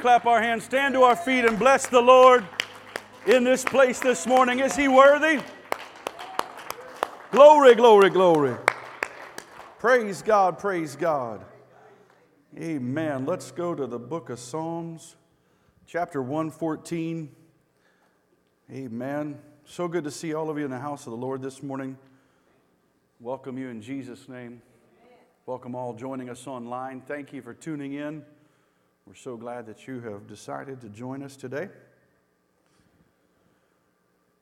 Clap our hands, stand to our feet, and bless the Lord in this place this morning. Is He worthy? Glory, glory, glory. Praise God, praise God. Amen. Let's go to the book of Psalms, chapter 114. Amen. So good to see all of you in the house of the Lord this morning. Welcome you in Jesus' name. Welcome all joining us online. Thank you for tuning in. We're so glad that you have decided to join us today.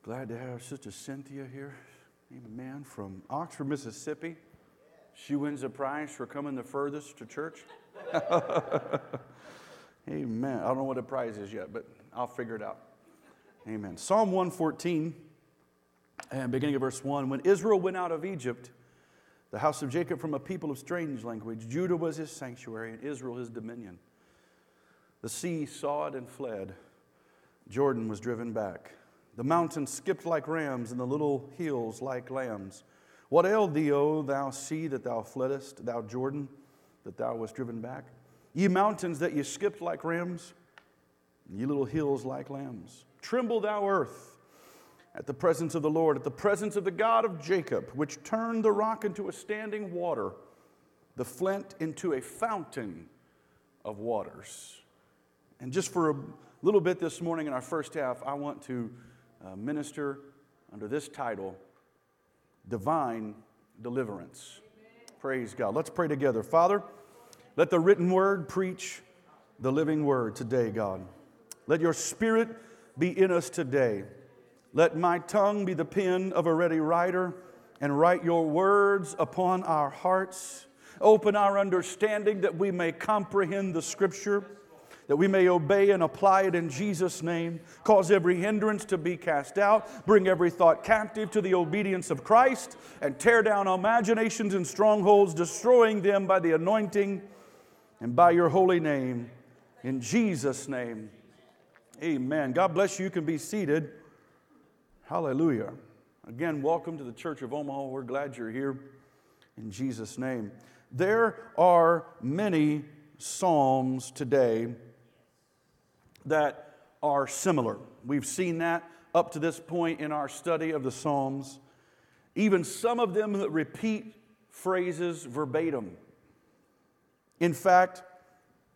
Glad to have Sister Cynthia here. Amen. From Oxford, Mississippi. She wins a prize for coming the furthest to church. Amen. I don't know what the prize is yet, but I'll figure it out. Amen. Psalm 114, and uh, beginning of verse 1 When Israel went out of Egypt, the house of Jacob from a people of strange language, Judah was his sanctuary, and Israel his dominion. The sea saw it and fled. Jordan was driven back. The mountains skipped like rams, and the little hills like lambs. What ailed thee, O thou sea, that thou fleddest, thou Jordan, that thou wast driven back? Ye mountains that ye skipped like rams, ye little hills like lambs. Tremble, thou earth, at the presence of the Lord, at the presence of the God of Jacob, which turned the rock into a standing water, the flint into a fountain of waters. And just for a little bit this morning in our first half, I want to uh, minister under this title Divine Deliverance. Amen. Praise God. Let's pray together. Father, let the written word preach the living word today, God. Let your spirit be in us today. Let my tongue be the pen of a ready writer and write your words upon our hearts. Open our understanding that we may comprehend the scripture that we may obey and apply it in Jesus' name. Cause every hindrance to be cast out. Bring every thought captive to the obedience of Christ and tear down imaginations and strongholds, destroying them by the anointing and by your holy name. In Jesus' name, amen. God bless you. You can be seated. Hallelujah. Again, welcome to the Church of Omaha. We're glad you're here in Jesus' name. There are many Psalms today that are similar. We've seen that up to this point in our study of the Psalms. Even some of them that repeat phrases verbatim. In fact,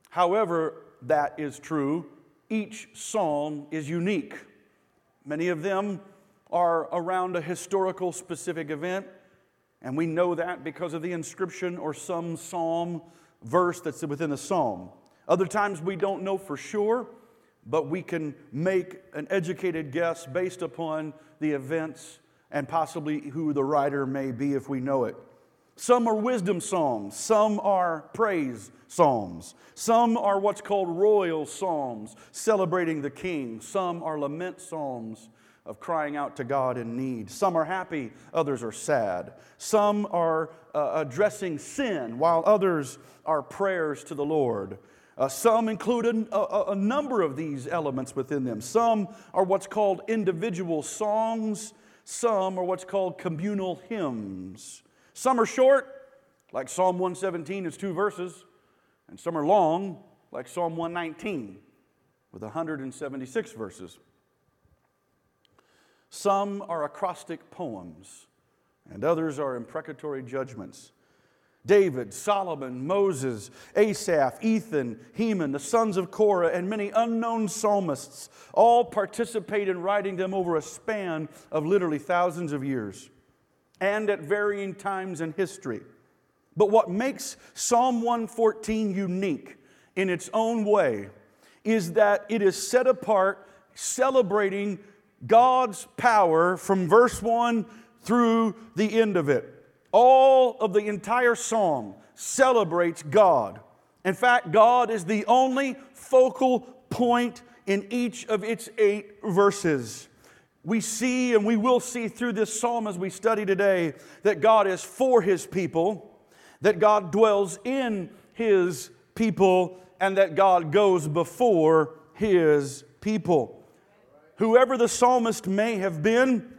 however that is true, each psalm is unique. Many of them are around a historical specific event, and we know that because of the inscription or some psalm verse that's within the psalm. Other times we don't know for sure, but we can make an educated guess based upon the events and possibly who the writer may be if we know it. Some are wisdom psalms, some are praise psalms, some are what's called royal psalms, celebrating the king, some are lament psalms of crying out to God in need. Some are happy, others are sad. Some are uh, addressing sin, while others are prayers to the Lord. Uh, some include a, a, a, number of these elements within them. Some are what's called individual songs, some are what's called communal hymns. Some are short, like Psalm 117 is two verses, and some are long, like Psalm 119 with 176 verses. Some are acrostic poems, and others are imprecatory judgments. David, Solomon, Moses, Asaph, Ethan, Heman, the sons of Korah, and many unknown psalmists all participate in writing them over a span of literally thousands of years and at varying times in history. But what makes Psalm 114 unique in its own way is that it is set apart celebrating God's power from verse 1 through the end of it all of the entire psalm celebrates God. In fact, God is the only focal point in each of its eight verses. We see and we will see through this psalm as we study today that God is for his people, that God dwells in his people, and that God goes before his people. Whoever the psalmist may have been,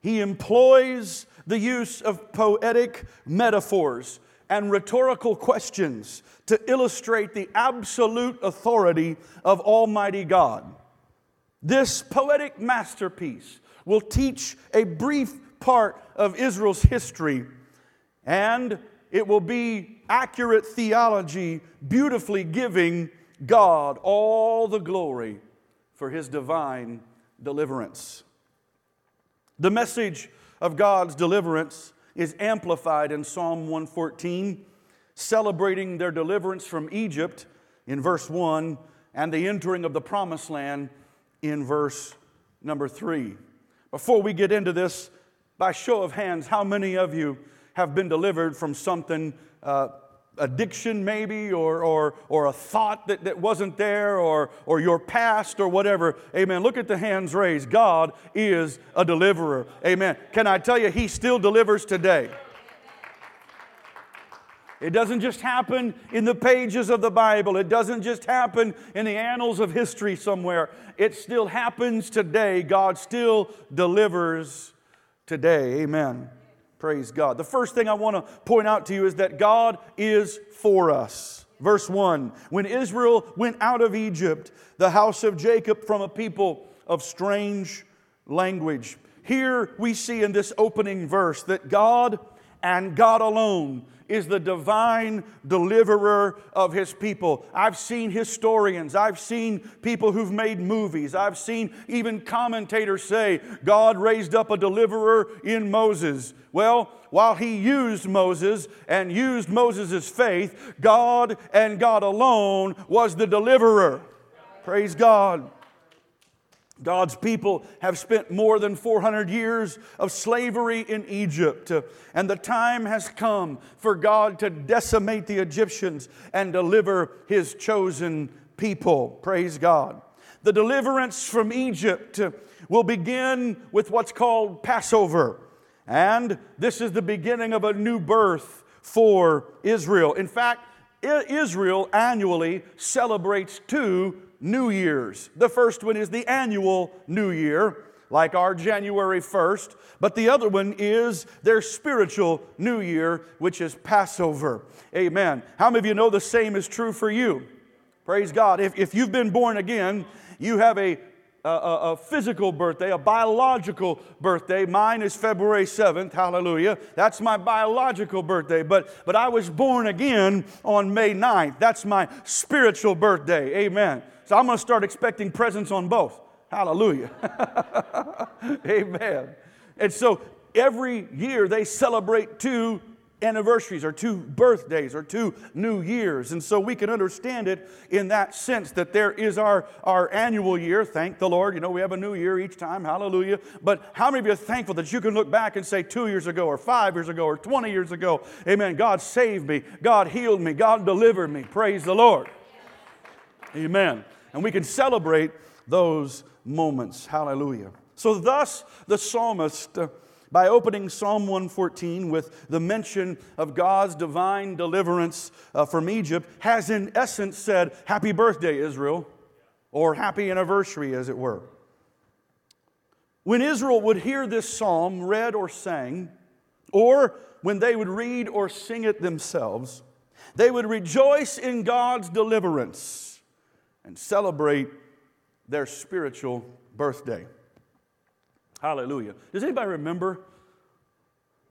he employs the use of poetic metaphors and rhetorical questions to illustrate the absolute authority of Almighty God. This poetic masterpiece will teach a brief part of Israel's history, and it will be accurate theology, beautifully giving God all the glory for his divine deliverance. The message of God's deliverance is amplified in Psalm 114, celebrating their deliverance from Egypt in verse 1 and the entering of the promised land in verse number 3. Before we get into this, by show of hands, how many of you have been delivered from something uh, addiction maybe or, or, or a thought that, that wasn't there or, or your past or whatever amen look at the hands raised god is a deliverer amen can i tell you he still delivers today it doesn't just happen in the pages of the Bible. It doesn't just happen in the annals of history somewhere. It still happens today. God still delivers today. Amen. Praise God. The first thing I want to point out to you is that God is for us. Verse 1 When Israel went out of Egypt, the house of Jacob from a people of strange language. Here we see in this opening verse that God and God alone is the divine deliverer of his people. I've seen historians, I've seen people who've made movies, I've seen even commentators say God raised up a deliverer in Moses. Well, while he used Moses and used Moses' faith, God and God alone was the deliverer. Praise God. God's people have spent more than 400 years of slavery in Egypt, and the time has come for God to decimate the Egyptians and deliver his chosen people. Praise God. The deliverance from Egypt will begin with what's called Passover, and this is the beginning of a new birth for Israel. In fact, Israel annually celebrates two New Year's. The first one is the annual New Year, like our January 1st, but the other one is their spiritual New Year, which is Passover. Amen. How many of you know the same is true for you? Praise God. If, if you've been born again, you have a a, a, physical birthday, a biological birthday. Mine is February 7th. Hallelujah. That's my biological birthday. But, but I was born again on May 9th. That's my spiritual birthday. Amen. So I'm going to start expecting presents on both. Hallelujah. Amen. And so every year they celebrate two anniversaries or two birthdays or two new years. And so we can understand it in that sense that there is our, our annual year. Thank the Lord. You know, we have a new year each time. Hallelujah. But how many of you are thankful that you can look back and say two years ago or five years ago or 20 years ago, Amen, God saved me, God healed me, God delivered me. Praise the Lord. Amen. And we can celebrate those moments. Hallelujah. So, thus, the psalmist. Uh, by opening Psalm 114 with the mention of God's divine deliverance uh, from Egypt, has in essence said, Happy birthday, Israel, or happy anniversary, as it were. When Israel would hear this psalm read or sang, or when they would read or sing it themselves, they would rejoice in God's deliverance and celebrate their spiritual birthday. Hallelujah. Does anybody remember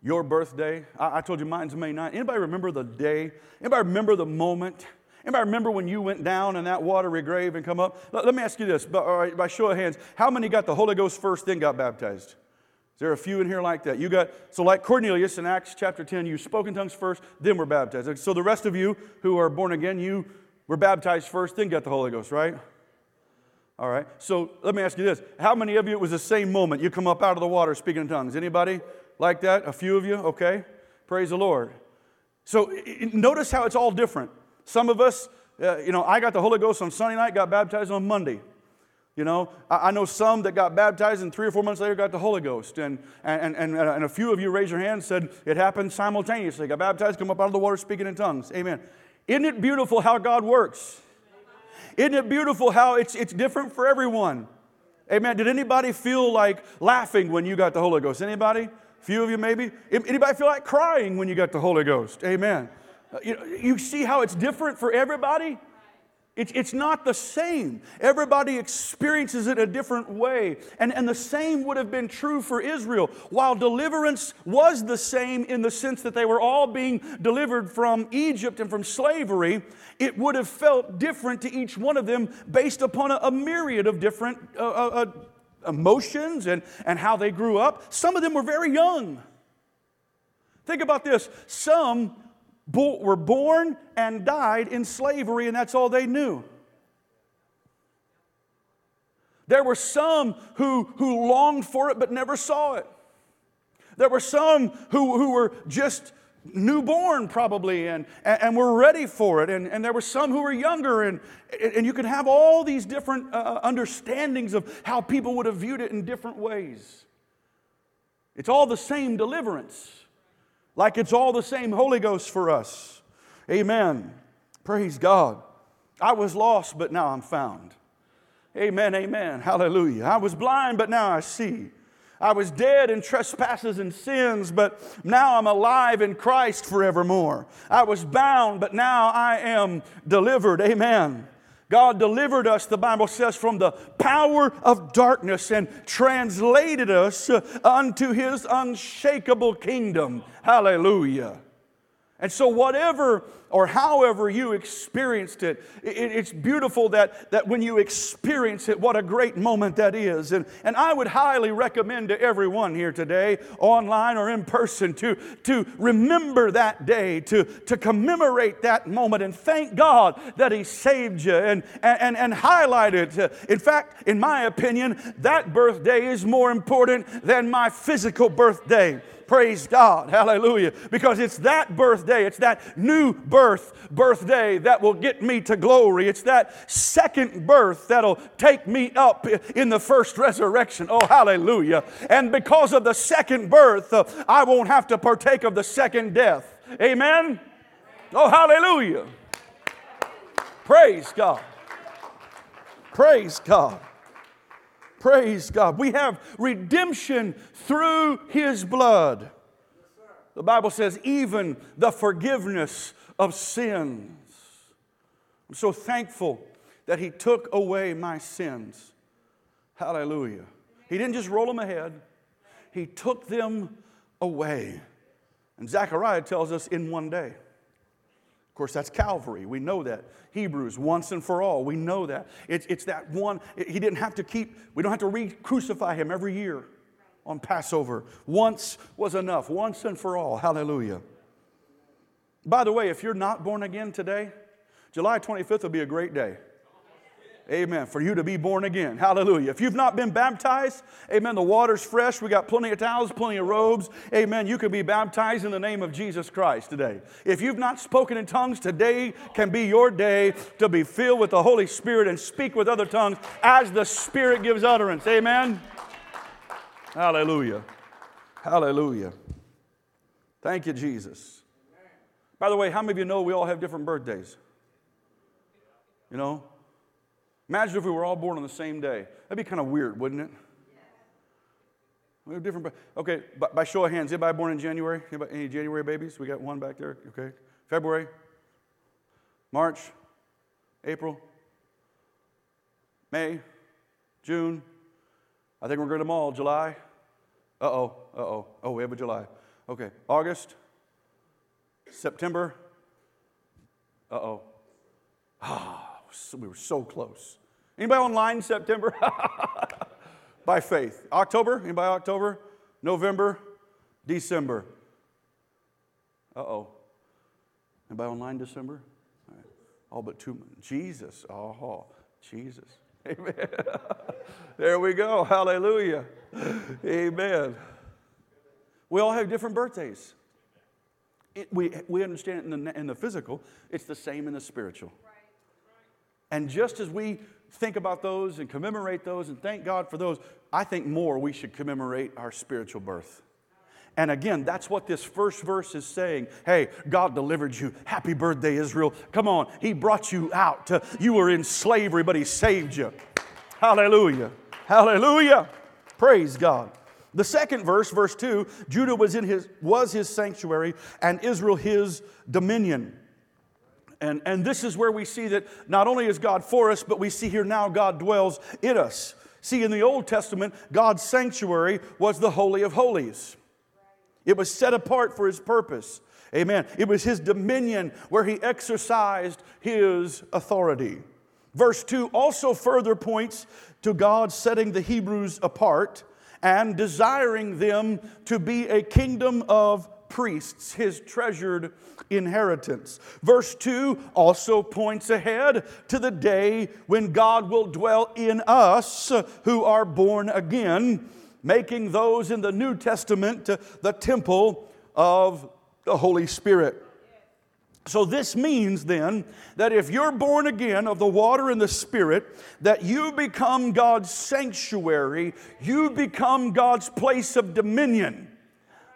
your birthday? I, I told you mine's May 9th. Anybody remember the day? Anybody remember the moment? Anybody remember when you went down in that watery grave and come up? Let, let me ask you this, by, by show of hands, how many got the Holy Ghost first, then got baptized? Is there a few in here like that? You got so like Cornelius in Acts chapter 10, you spoke in tongues first, then were baptized. So the rest of you who are born again, you were baptized first, then got the Holy Ghost, right? All right. So let me ask you this. How many of you it was the same moment you come up out of the water speaking in tongues? Anybody like that? A few of you? Okay. Praise the Lord. So notice how it's all different. Some of us, uh, you know, I got the Holy Ghost on Sunday night, got baptized on Monday. You know, I, I know some that got baptized and three or four months later got the Holy Ghost. And, and, and, and a few of you raised your hand and said it happened simultaneously. Got baptized, come up out of the water speaking in tongues. Amen. Isn't it beautiful how God works? Isn't it beautiful how it's, it's different for everyone? Amen. Did anybody feel like laughing when you got the Holy Ghost? Anybody? A few of you maybe? Anybody feel like crying when you got the Holy Ghost? Amen. Uh, you, you see how it's different for everybody? It's, it's not the same. Everybody experiences it a different way. And, and the same would have been true for Israel. While deliverance was the same in the sense that they were all being delivered from Egypt and from slavery, it would have felt different to each one of them based upon a, a myriad of different uh, uh, uh emotions and, and how they grew up. Some of them were very young. Think about this. Some bo- were born and died in slavery, and that's all they knew. There were some who, who longed for it but never saw it. There were some who, who were just newborn, probably, and, and, were ready for it. And, and there were some who were younger, and, and you could have all these different uh, uh, understandings of how people would have viewed it in different ways. It's all the same deliverance. Like it's all the same Holy Ghost for us. Amen. Praise God. I was lost, but now I'm found. Amen, amen. Hallelujah. I was blind, but now I see. I was dead in trespasses and sins, but now I'm alive in Christ forevermore. I was bound, but now I am delivered. Amen. God delivered us, the Bible says, from the power of darkness and translated us uh, unto his unshakable kingdom. Hallelujah. And so, whatever or however you experienced it, it, it's beautiful that, that when you experience it, what a great moment that is. And, and I would highly recommend to everyone here today, online or in person, to, to remember that day, to, to commemorate that moment, and thank God that He saved you and, and, and highlight it. In fact, in my opinion, that birthday is more important than my physical birthday. Praise God. Hallelujah. Because it's that birthday, it's that new birth birthday that will get me to glory. It's that second birth that'll take me up in the first resurrection. Oh, hallelujah. And because of the second birth, I won't have to partake of the second death. Amen. Oh, hallelujah. Praise God. Praise God. Praise God. We have redemption through His blood. The Bible says, even the forgiveness of sins. I'm so thankful that He took away my sins. Hallelujah. He didn't just roll them ahead, He took them away. And Zechariah tells us in one day. Of course, that's Calvary. We know that. Hebrews, once and for all. We know that. It's, it's that one. He didn't have to keep, we don't have to re crucify him every year on Passover. Once was enough, once and for all. Hallelujah. By the way, if you're not born again today, July 25th will be a great day. Amen. For you to be born again. Hallelujah. If you've not been baptized, amen, the water's fresh. We got plenty of towels, plenty of robes. Amen. You can be baptized in the name of Jesus Christ today. If you've not spoken in tongues, today can be your day to be filled with the Holy Spirit and speak with other tongues as the Spirit gives utterance. Amen. Hallelujah. Hallelujah. Thank you, Jesus. By the way, how many of you know we all have different birthdays? You know, Imagine if we were all born on the same day. That'd be kind of weird, wouldn't it? We have different. Okay, by, by, show of hands, anybody born in January? Anybody, any January babies? We got one back there. Okay, February, March, April, May, June. I think we're going to them all. July. Uh oh. Uh oh. Oh, we have a July. Okay, August, September. Uh oh. Ah we were so close. Anybody online September? By faith. October? Anybody October? November? December? Uh oh. Anybody online December? All but two. Jesus. Oh, Jesus. Amen. there we go. Hallelujah. Amen. We all have different birthdays. It, we, we understand it in the, in the physical, it's the same in the spiritual. And just as we think about those and commemorate those and thank God for those, I think more we should commemorate our spiritual birth. And again, that's what this first verse is saying. Hey, God delivered you. Happy birthday, Israel. Come on. He brought you out. You were in slavery, but He saved you. Hallelujah. Hallelujah. Praise God. The second verse, verse 2, Judah was, in his, was his sanctuary and Israel his dominion. And, and this is where we see that not only is God for us, but we see here now God dwells in us. See, in the Old Testament, God's sanctuary was the Holy of Holies. It was set apart for his purpose. Amen. It was his dominion where he exercised his authority. Verse 2 also further points to God setting the Hebrews apart and desiring them to be a kingdom of priests, his treasured inheritance. Verse 2 also points ahead to the day when God will dwell in us who are born again, making those in the New Testament the temple of the Holy Spirit. So, this means then that if you're born again of the water and the Spirit, that you become God's sanctuary, you become God's place of dominion.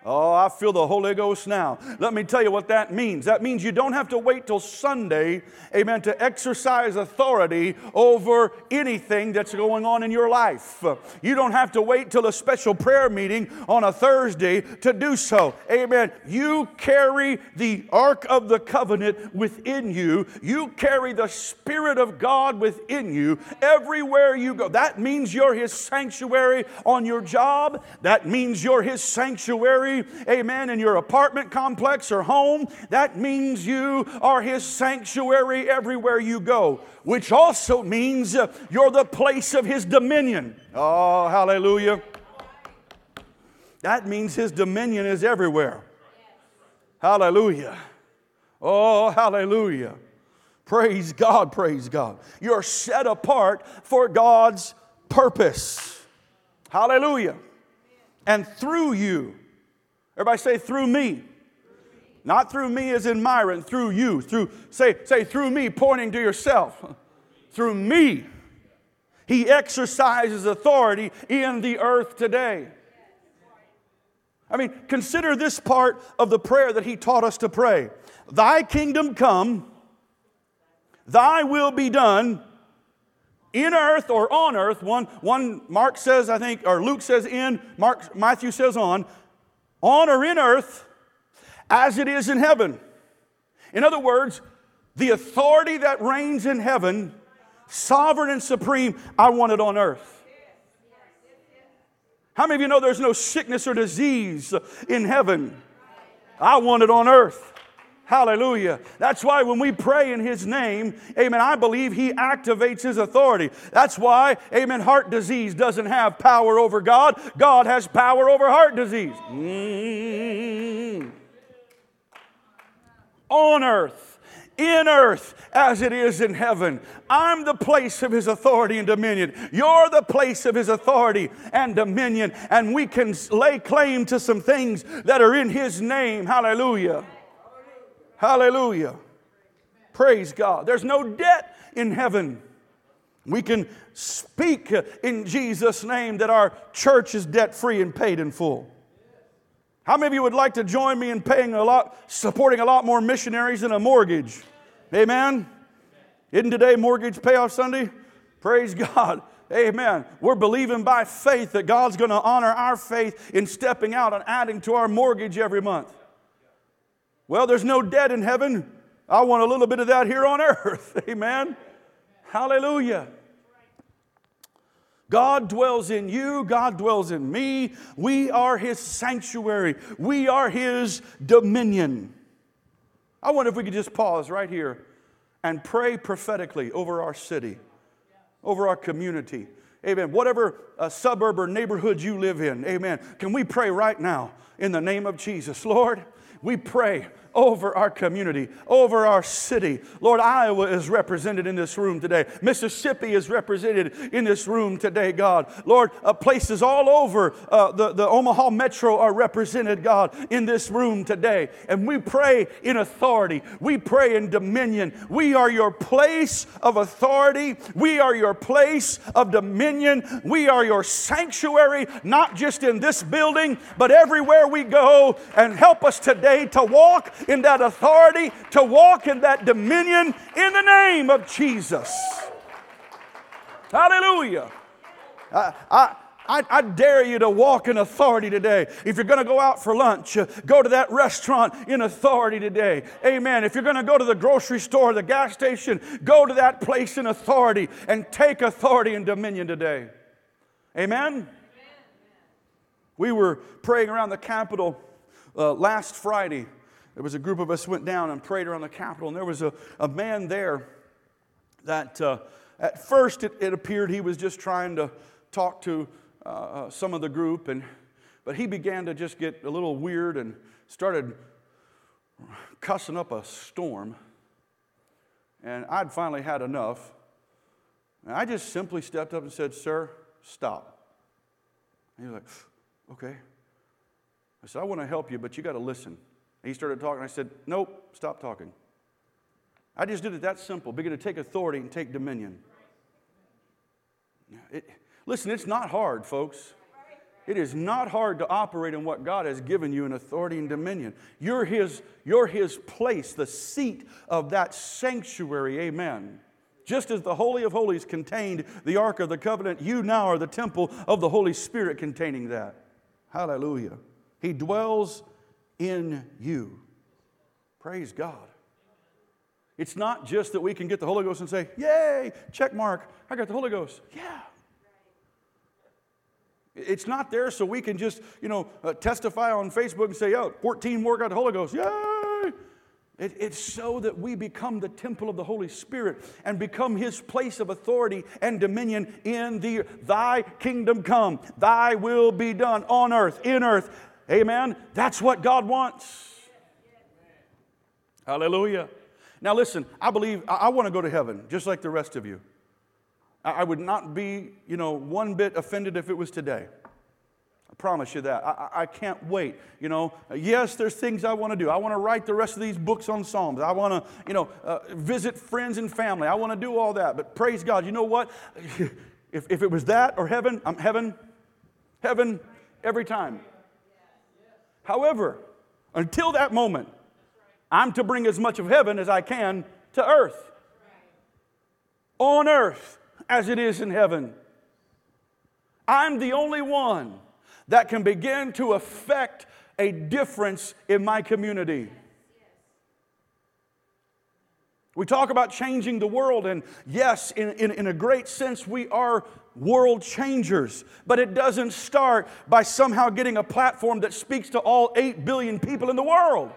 Oh, I feel the Holy Ghost now. Let me tell you what that means. That means you don't have to wait till Sunday, amen, to exercise authority over anything that's going on in your life. You don't have to wait till a special prayer meeting on a Thursday to do so. Amen. You carry the Ark of the Covenant within you, you carry the Spirit of God within you everywhere you go. That means you're His sanctuary on your job, that means you're His sanctuary amen, in your apartment complex or home. That means you are His sanctuary everywhere you go, which also means uh, you're the place of His dominion. Oh, hallelujah. That means His dominion is everywhere. Hallelujah. Oh, hallelujah. Praise God, praise God. You're set apart for God's purpose. Hallelujah. And through you, Everybody say, through me. Not through me as in Myron, through you. Through say, say through me, pointing to yourself. through me. He exercises authority in the earth today. I mean, consider this part of the prayer that he taught us to pray. Thy kingdom come, thy will be done in earth or on earth. One, one Mark says, I think, or Luke says in, Mark, Matthew says on, on or in earth as it is in heaven. In other words, the authority that reigns in heaven, sovereign and supreme, I want it on earth. How many of you know there's no sickness or disease in heaven? I want it on earth. Hallelujah. That's why when we pray in His name, amen, I believe He activates His authority. That's why, amen, heart disease doesn't have power over God. God has power over heart disease. Mm. On earth, in earth as it is in heaven. I'm the place of his authority and dominion. You're the place of his authority and dominion. And we can lay claim to some things that are in his name. Hallelujah. Hallelujah. Praise God. There's no debt in heaven. We can speak in Jesus' name that our church is debt free and paid in full. How many of you would like to join me in paying a lot, supporting a lot more missionaries than a mortgage? Amen. Isn't today Mortgage Payoff Sunday? Praise God. Amen. We're believing by faith that God's going to honor our faith in stepping out and adding to our mortgage every month. Well, there's no debt in heaven. I want a little bit of that here on earth. Amen. Hallelujah. God dwells in you, God dwells in me. We are His sanctuary, we are His dominion. I wonder if we could just pause right here and pray prophetically over our city, over our community. Amen. Whatever uh, suburb or neighborhood you live in, amen. Can we pray right now in the name of Jesus? Lord, we pray over our community, over our city. Lord, Iowa is represented in this room today. Mississippi is represented in this room today, God. Lord, uh, places all over uh, the, the Omaha metro are represented, God, in this room today. And we pray in authority, we pray in dominion. We are your place of authority, we are your place of dominion, we are your sanctuary, not just in this building, but everywhere we go. And help us today to walk in that authority, to walk in that dominion in the name of Jesus. Hallelujah. I, I, I, dare you to walk in authority today. If you're going to go out for lunch, uh, go to that restaurant in authority today. Amen. If you're going to go to the grocery store, the gas station, go to that place in authority and take authority and dominion today. Amen. We were praying around the Capitol uh, last Friday. There was a group of us went down and prayed around the Capitol, and there was a, a man there that uh, at first it, it, appeared he was just trying to talk to uh, uh, some of the group, and, but he began to just get a little weird and started cussing up a storm. And I'd finally had enough. And I just simply stepped up and said, Sir, stop. And he was like, Okay. I said, I want to help you, but you got to listen. And he started talking. I said, Nope, stop talking. I just did it that simple. Begin to take authority and take dominion. It, listen, it's not hard, folks. It is not hard to operate in what God has given you in authority and dominion. You're His, you're his place, the seat of that sanctuary. Amen. Just as the Holy of Holies contained the Ark of the Covenant, you now are the temple of the Holy Spirit containing that. Hallelujah. He dwells in you. Praise God. It's not just that we can get the Holy Ghost and say, Yay, check mark, I got the Holy Ghost. Yeah. It's not there so we can just, you know, uh, testify on Facebook and say, oh, 14 more got the Holy Ghost. Yay! It, it's so that we become the temple of the Holy Spirit and become His place of authority and dominion in the Thy kingdom come, Thy will be done on earth, in earth. Amen. That's what God wants. Hallelujah. Now, listen, I believe I, I want to go to heaven just like the rest of you. I, I would not be, you know, one bit offended if it was today. I promise you that. I, I can't wait. You know, yes, there's things I want to do. I want to write the rest of these books on Psalms. I want to, you know, uh, visit friends and family. I want to do all that. But praise God, you know what? if, if it was that or heaven, I'm heaven, heaven every time. However, until that moment, I'm to bring as much of heaven as I can to earth. On earth as it is in heaven. I'm the only one that can begin to affect a difference in my community. We talk about changing the world, and yes, in, in, in, a great sense, we are world changers. But it doesn't start by somehow getting a platform that speaks to all 8 billion people in the world.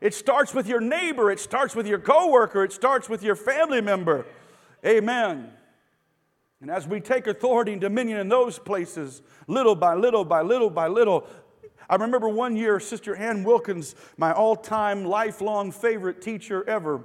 It starts with your neighbor, it starts with your coworker, it starts with your family member. Amen. And as we take authority and dominion in those places, little by little by little by little, I remember one year, Sister Ann Wilkins, my all time, lifelong favorite teacher ever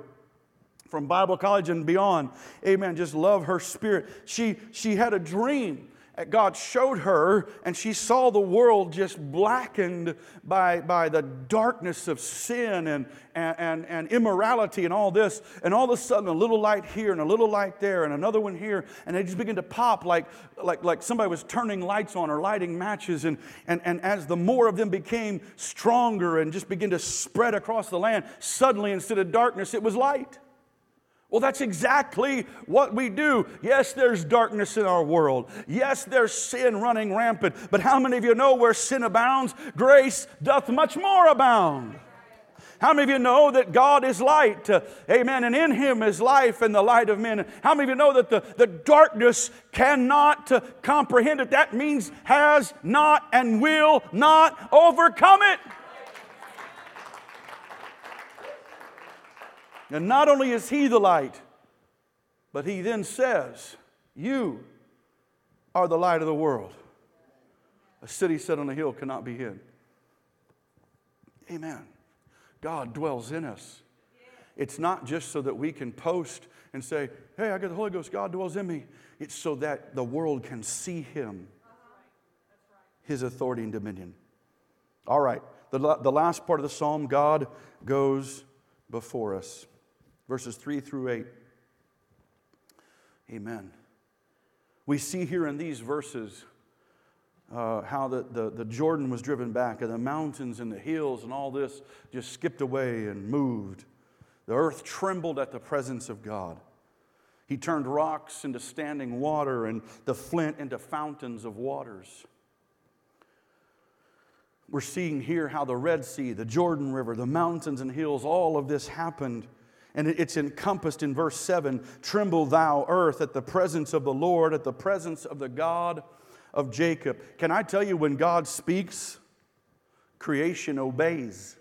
from Bible college and beyond. Amen. Just love her spirit. She, she had a dream that God showed her, and she saw the world just blackened by, by the darkness of sin and, and, and, immorality and all this. And all of a sudden, a little light here and a little light there and another one here. And they just begin to pop like, like, like somebody was turning lights on or lighting matches. And, and, and as the more of them became stronger and just began to spread across the land, suddenly instead of darkness, it was light. Well, that's exactly what we do. Yes, there's darkness in our world. Yes, there's sin running rampant. But how many of you know where sin abounds, grace doth much more abound? How many of you know that God is light? Uh, amen. And in Him is life and the light of men. How many of you know that the, the darkness cannot uh, comprehend it? That means has not and will not overcome it. And not only is he the light, but he then says, You are the light of the world. A city set on a hill cannot be hid. Amen. God dwells in us. It's not just so that we can post and say, Hey, I got the Holy Ghost, God dwells in me. It's so that the world can see Him, His authority and dominion. All right, the, the last part of the psalm God goes before us verses 3 through 8. Amen. We see here in these verses uh, how the, the, the Jordan was driven back, and the mountains and the hills and all this just skipped away and moved. The earth trembled at the presence of God. He turned rocks into standing water and the flint into fountains of waters. We're seeing here how the Red Sea, the Jordan River, the mountains and hills, all of this happened. And it's encompassed in verse 7 Tremble, thou earth, at the presence of the Lord, at the presence of the God of Jacob. Can I tell you, when God speaks, creation obeys.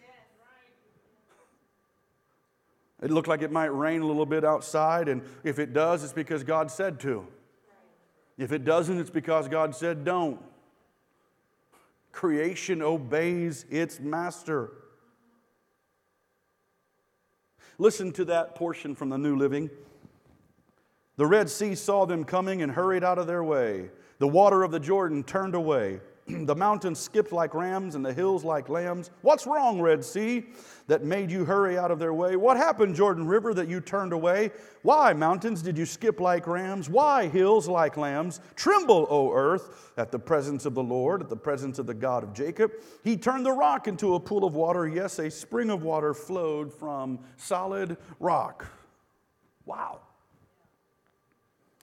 It looked like it might rain a little bit outside, and if it does, it's because God said to. If it doesn't, it's because God said don't. Creation obeys its master. Listen to that portion from the New Living. The Red Sea saw them coming and hurried out of their way. The water of the Jordan turned away. the mountains skipped like rams and the hills like lambs. What's wrong, Red Sea, that made you hurry out of their way? What happened, Jordan River, that you turned away? Why, mountains, did you skip like rams? Why, hills like lambs? Tremble, O earth, at the presence of the Lord, at the presence of the God of Jacob. He turned the rock into a pool of water. Yes, a spring of water flowed from solid rock. Wow.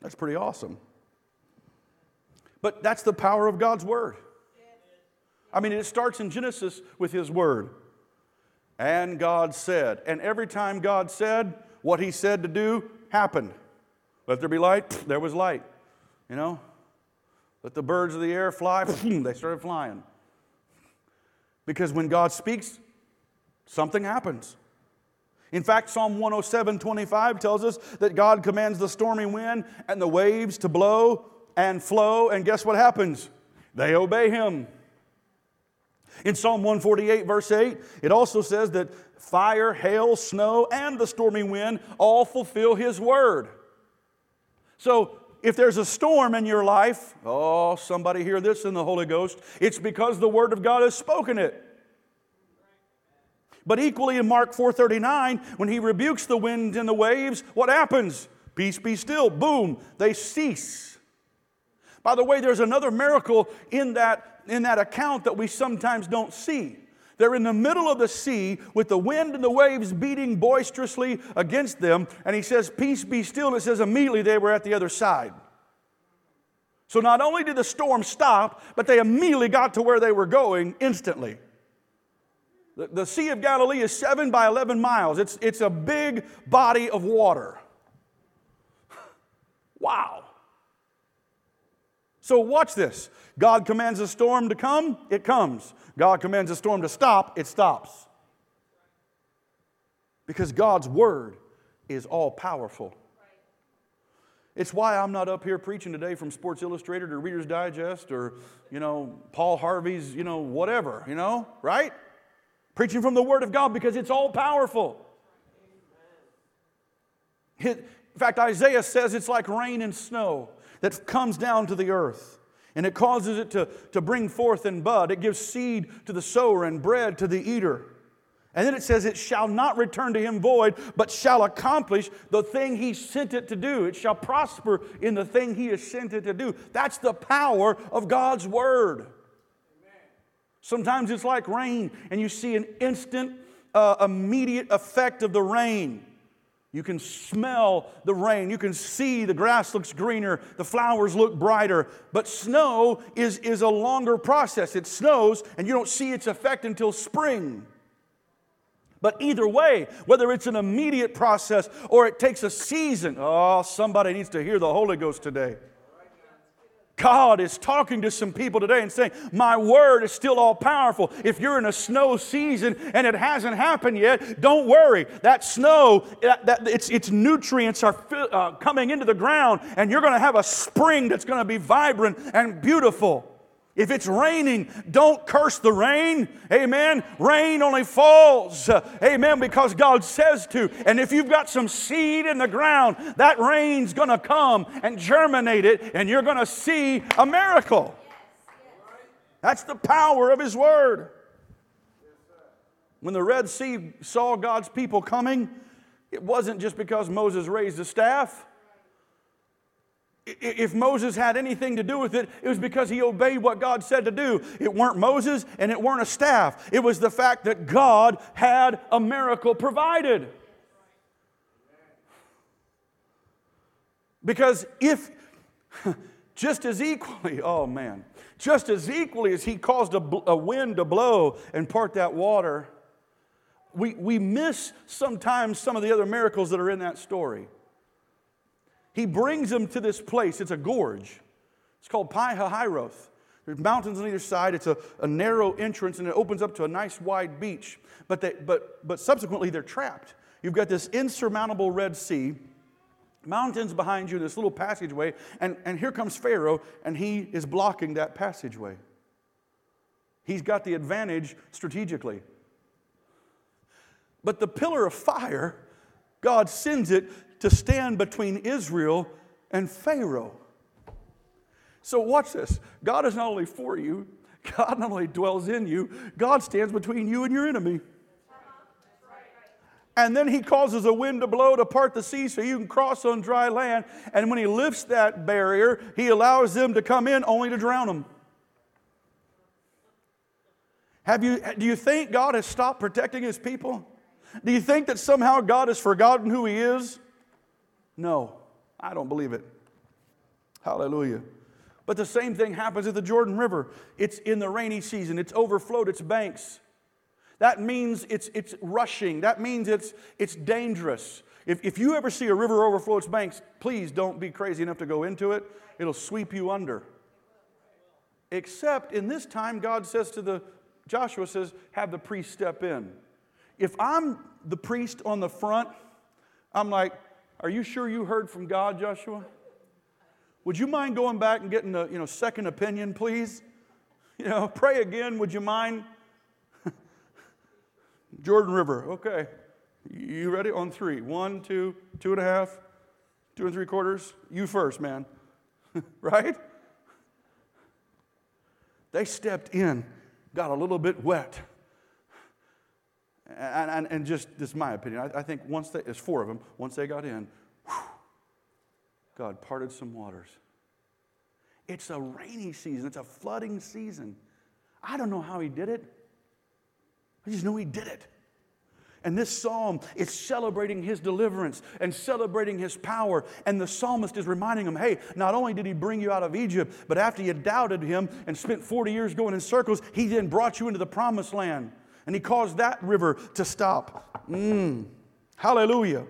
That's pretty awesome. But that's the power of God's Word. I mean, it starts in Genesis with His Word. And God said. And every time God said, what He said to do happened. Let there be light, there was light. You know? Let the birds of the air fly, they started flying. Because when God speaks, something happens. In fact, Psalm 107 25 tells us that God commands the stormy wind and the waves to blow and flow, and guess what happens? They obey Him. In Psalm 148, verse 8, it also says that fire, hail, snow, and the stormy wind all fulfill His word. So, if there's a storm in your life, oh, somebody hear this in the Holy Ghost, it's because the Word of God has spoken it. But equally in Mark 4:39, when he rebukes the wind and the waves, what happens? Peace be still. Boom, they cease. By the way, there's another miracle in that in that account that we sometimes don't see. They're in the middle of the sea with the wind and the waves beating boisterously against them. And he says, Peace be still. And it says, immediately they were at the other side. So not only did the storm stop, but they immediately got to where they were going instantly. The, the Sea of Galilee is seven by 11 miles, it's, it's a big body of water. Wow. So watch this. God commands a storm to come, it comes. God commands a storm to stop, it stops. Because God's word is all powerful. It's why I'm not up here preaching today from Sports Illustrated or Reader's Digest or, you know, Paul Harvey's, you know, whatever, you know, right? Preaching from the Word of God because it's all powerful. in fact, Isaiah says it's like rain and snow that comes down to the earth. And it causes it to, to bring forth and bud. It gives seed to the sower and bread to the eater. And then it says, It shall not return to him void, but shall accomplish the thing he sent it to do. It shall prosper in the thing he has sent it to do. That's the power of God's word. Sometimes it's like rain, and you see an instant, uh, immediate effect of the rain. You can smell the rain. You can see the grass looks greener, the flowers look brighter. But snow is, is a longer process. It snows and you don't see its effect until spring. But either way, whether it's an immediate process or it takes a season, oh, somebody needs to hear the Holy Ghost today. God is talking to some people today and saying, My word is still all powerful. If you're in a snow season and it hasn't happened yet, don't worry. That snow, that, that its, its nutrients are uh, coming into the ground, and you're going to have a spring that's going to be vibrant and beautiful. If it's raining, don't curse the rain. Amen. Rain only falls. Amen. Because God says to. And if you've got some seed in the ground, that rain's going to come and germinate it, and you're going to see a miracle. That's the power of His Word. When the Red Sea saw God's people coming, it wasn't just because Moses raised a staff if Moses had anything to do with it, it was because he obeyed what God said to do. It weren't Moses and it weren't a staff. It was the fact that God had a miracle provided. Because if, just as equally, oh man, just as equally as he caused a, a wind to blow and part that water, we, we miss sometimes some of the other miracles that are in that story. He brings them to this place. It's a gorge. It's called Pi Hahiroth. There's mountains on either side. It's a, a narrow entrance and it opens up to a nice wide beach. But, they, but, but subsequently, they're trapped. You've got this insurmountable Red Sea, mountains behind you, this little passageway, and, and here comes Pharaoh, and he is blocking that passageway. He's got the advantage strategically. But the pillar of fire, God sends it to stand between Israel and Pharaoh. So, watch this. God is not only for you, God not only dwells in you, God stands between you and your enemy. And then he causes a wind to blow to part the sea so you can cross on dry land. And when he lifts that barrier, he allows them to come in only to drown them. Have you, do you think God has stopped protecting his people? Do you think that somehow God has forgotten who he is? No, I don't believe it. Hallelujah. But the same thing happens at the Jordan River. It's in the rainy season, it's overflowed its banks. That means it's, it's rushing. That means it's, it's dangerous. If, if you ever see a river overflow its banks, please don't be crazy enough to go into it. It'll sweep you under. Except in this time, God says to the, Joshua says, have the priest step in. If I'm the priest on the front, I'm like, are you sure you heard from God, Joshua? Would you mind going back and getting a you know, second opinion, please? You know, pray again, would you mind? Jordan River. Okay. You ready? On three. One, two, two and a half, two and three quarters. You first, man. right? They stepped in, got a little bit wet. And, and, and just, this is my opinion. I, I think once they, there's four of them, once they got in, whew, God parted some waters. It's a rainy season, it's a flooding season. I don't know how he did it. I just know he did it. And this psalm is celebrating his deliverance and celebrating his power. And the psalmist is reminding him hey, not only did he bring you out of Egypt, but after you doubted him and spent 40 years going in circles, he then brought you into the promised land. And he caused that river to stop. Mm. Hallelujah.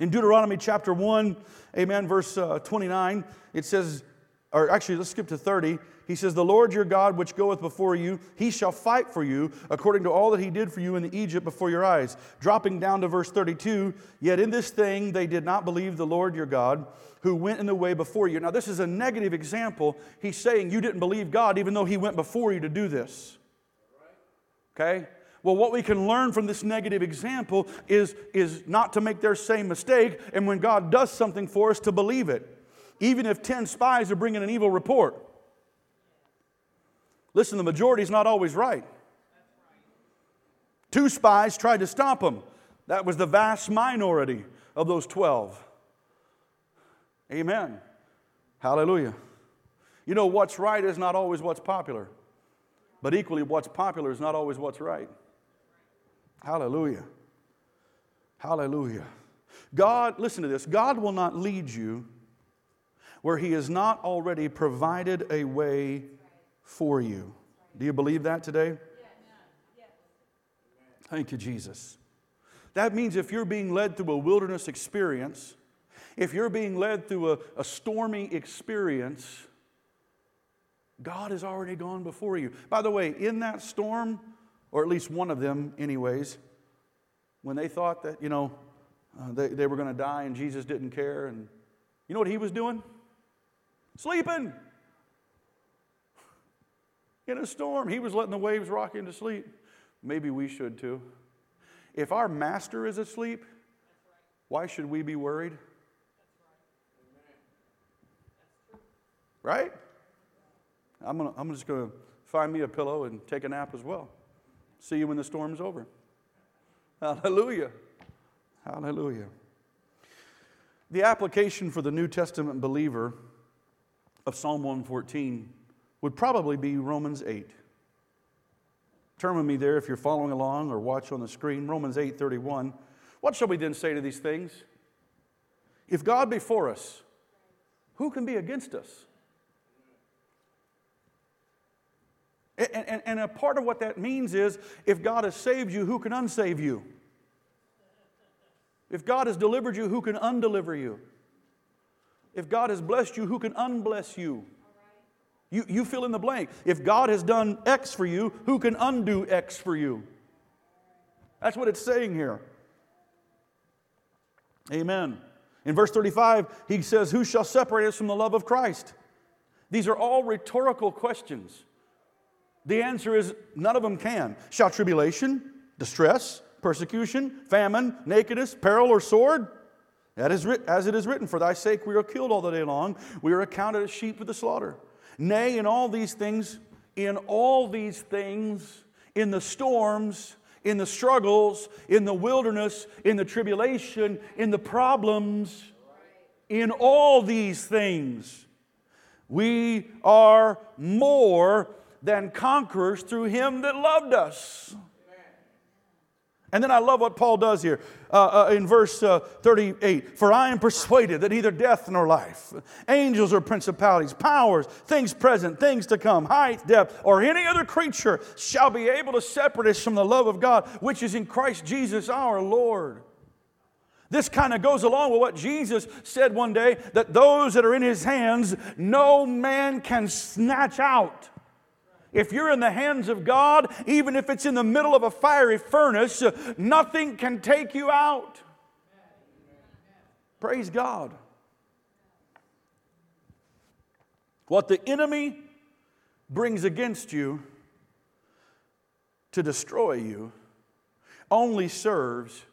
In Deuteronomy chapter 1, amen, verse uh, 29, it says, or actually, let's skip to 30. He says, The Lord your God, which goeth before you, he shall fight for you according to all that he did for you in the Egypt before your eyes. Dropping down to verse 32, Yet in this thing they did not believe the Lord your God, who went in the way before you. Now, this is a negative example. He's saying you didn't believe God, even though he went before you to do this. Okay? Well, what we can learn from this negative example is, is not to make their same mistake, and when God does something for us, to believe it. Even if 10 spies are bringing an evil report. Listen, the majority is not always right. Two spies tried to stop him. That was the vast minority of those 12. Amen. Hallelujah. You know, what's right is not always what's popular, but equally, what's popular is not always what's right. Hallelujah. Hallelujah. God, listen to this God will not lead you where He has not already provided a way for you. Do you believe that today? Thank you, Jesus. That means if you're being led through a wilderness experience, if you're being led through a, a stormy experience, God has already gone before you. By the way, in that storm, or at least one of them, anyways, when they thought that, you know, uh, they, they were going to die and Jesus didn't care, and you know what he was doing? Sleeping in a storm. He was letting the waves rock him to sleep. Maybe we should too. If our master is asleep, why should we be worried? Right? I'm, gonna, I'm just going to find me a pillow and take a nap as well. See you when the storm's over. Hallelujah. Hallelujah. The application for the New Testament believer of Psalm 114 would probably be Romans 8. Turn with me there if you're following along or watch on the screen. Romans 8 31. What shall we then say to these things? If God be for us, who can be against us? And, and, and, a part of what that means is if God has saved you, who can unsave you? If God has delivered you, who can undeliver you? If God has blessed you, who can unbless you? You, you fill in the blank. If God has done X for you, who can undo X for you? That's what it's saying here. Amen. In verse 35, he says, Who shall separate us from the love of Christ? These are all rhetorical questions. The answer is none of them can. Shall tribulation, distress, persecution, famine, nakedness, peril, or sword? That is as it is written, For thy sake we are killed all the day long. We are accounted as sheep for the slaughter. Nay, in all these things, in all these things, in the storms, in the struggles, in the wilderness, in the tribulation, in the problems, in all these things, we are more than conquerors through him that loved us. And then I love what Paul does here uh, uh, in verse uh, 38 For I am persuaded that neither death nor life, angels or principalities, powers, things present, things to come, height, depth, or any other creature shall be able to separate us from the love of God, which is in Christ Jesus our Lord. This kind of goes along with what Jesus said one day that those that are in his hands, no man can snatch out. If you're in the hands of God, even if it's in the middle of a fiery furnace, uh, nothing can take you out. Praise God. What the enemy brings against you to destroy you only serves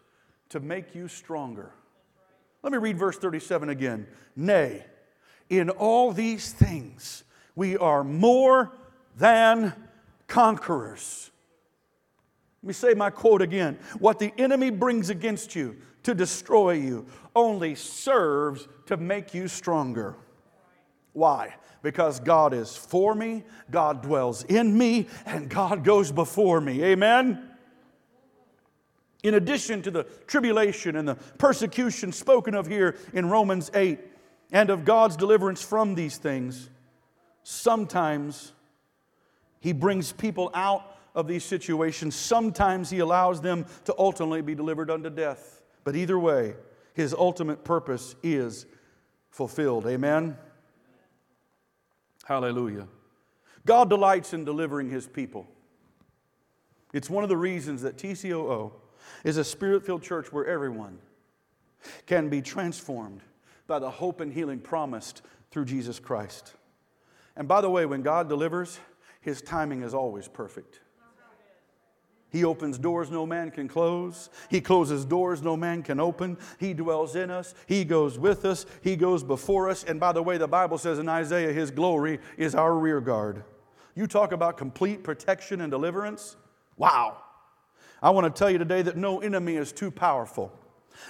to make you stronger. Let me read verse 37 again. Nay, in all these things we are more than conquerors. Let me say my quote again. What the enemy brings against you to destroy you only serves to make you stronger. Why? Because God is for me, God dwells in me, and God goes before me. Amen? In addition to the tribulation and the persecution spoken of here in Romans 8, and of God's deliverance from these things, sometimes he brings people out of these situations. Sometimes He allows them to ultimately be delivered unto death. But either way, His ultimate purpose is fulfilled. Amen? Hallelujah. God delights in delivering His people. It's one of the reasons that TCOO is a spirit filled church where everyone can be transformed by the hope and healing promised through Jesus Christ. And by the way, when God delivers, his timing is always perfect. He opens doors no man can close. He closes doors no man can open. He dwells in us. He goes with us. He goes before us. And by the way, the Bible says in Isaiah, His glory is our rear guard. You talk about complete protection and deliverance. Wow. I want to tell you today that no enemy is too powerful.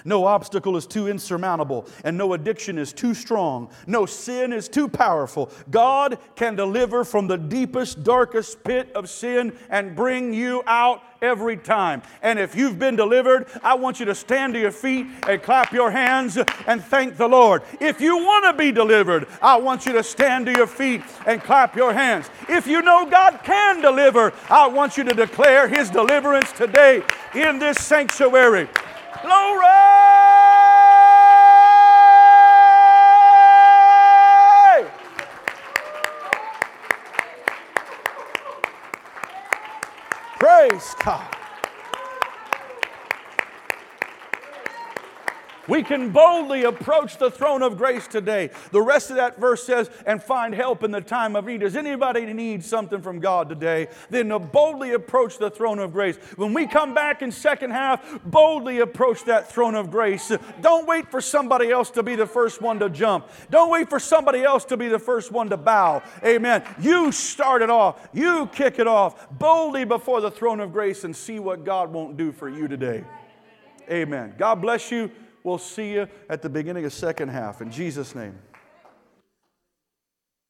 No obstacle is too insurmountable, and no addiction is too strong. No sin is too powerful. God can deliver from the deepest, darkest pit of sin and bring you out every time. And if you've been delivered, I want you to stand to your feet and clap your hands and thank the Lord. If you want to be delivered, I want you to stand to your feet and clap your hands. If you know God can deliver, I want you to declare His deliverance today in this sanctuary. Glory! Praise God. We can boldly approach the throne of grace today. The rest of that verse says, and find help in the time of need. Does anybody need something from God today? Then boldly approach the throne of grace. When we come back in second half, boldly approach that throne of grace. Don't wait for somebody else to be the first one to jump. Don't wait for somebody else to be the first one to bow. Amen. You start it off. You kick it off boldly before the throne of grace and see what God won't do for you today. Amen. God bless you. We'll see you at the beginning of second half. In Jesus' name.